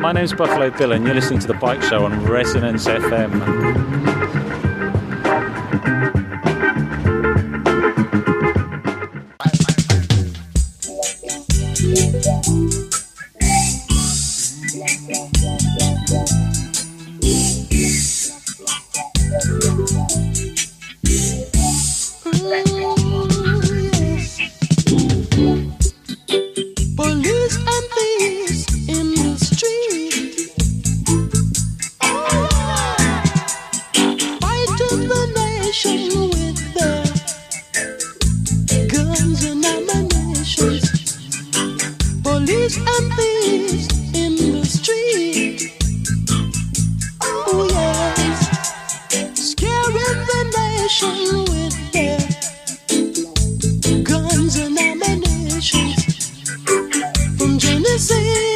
My name's Buffalo Bill, and you're listening to The Bike Show on Resonance FM. Police and thieves in the street. Fighting the nation with their guns and. Police and thieves in the street. Oh yes, scaring the nation see.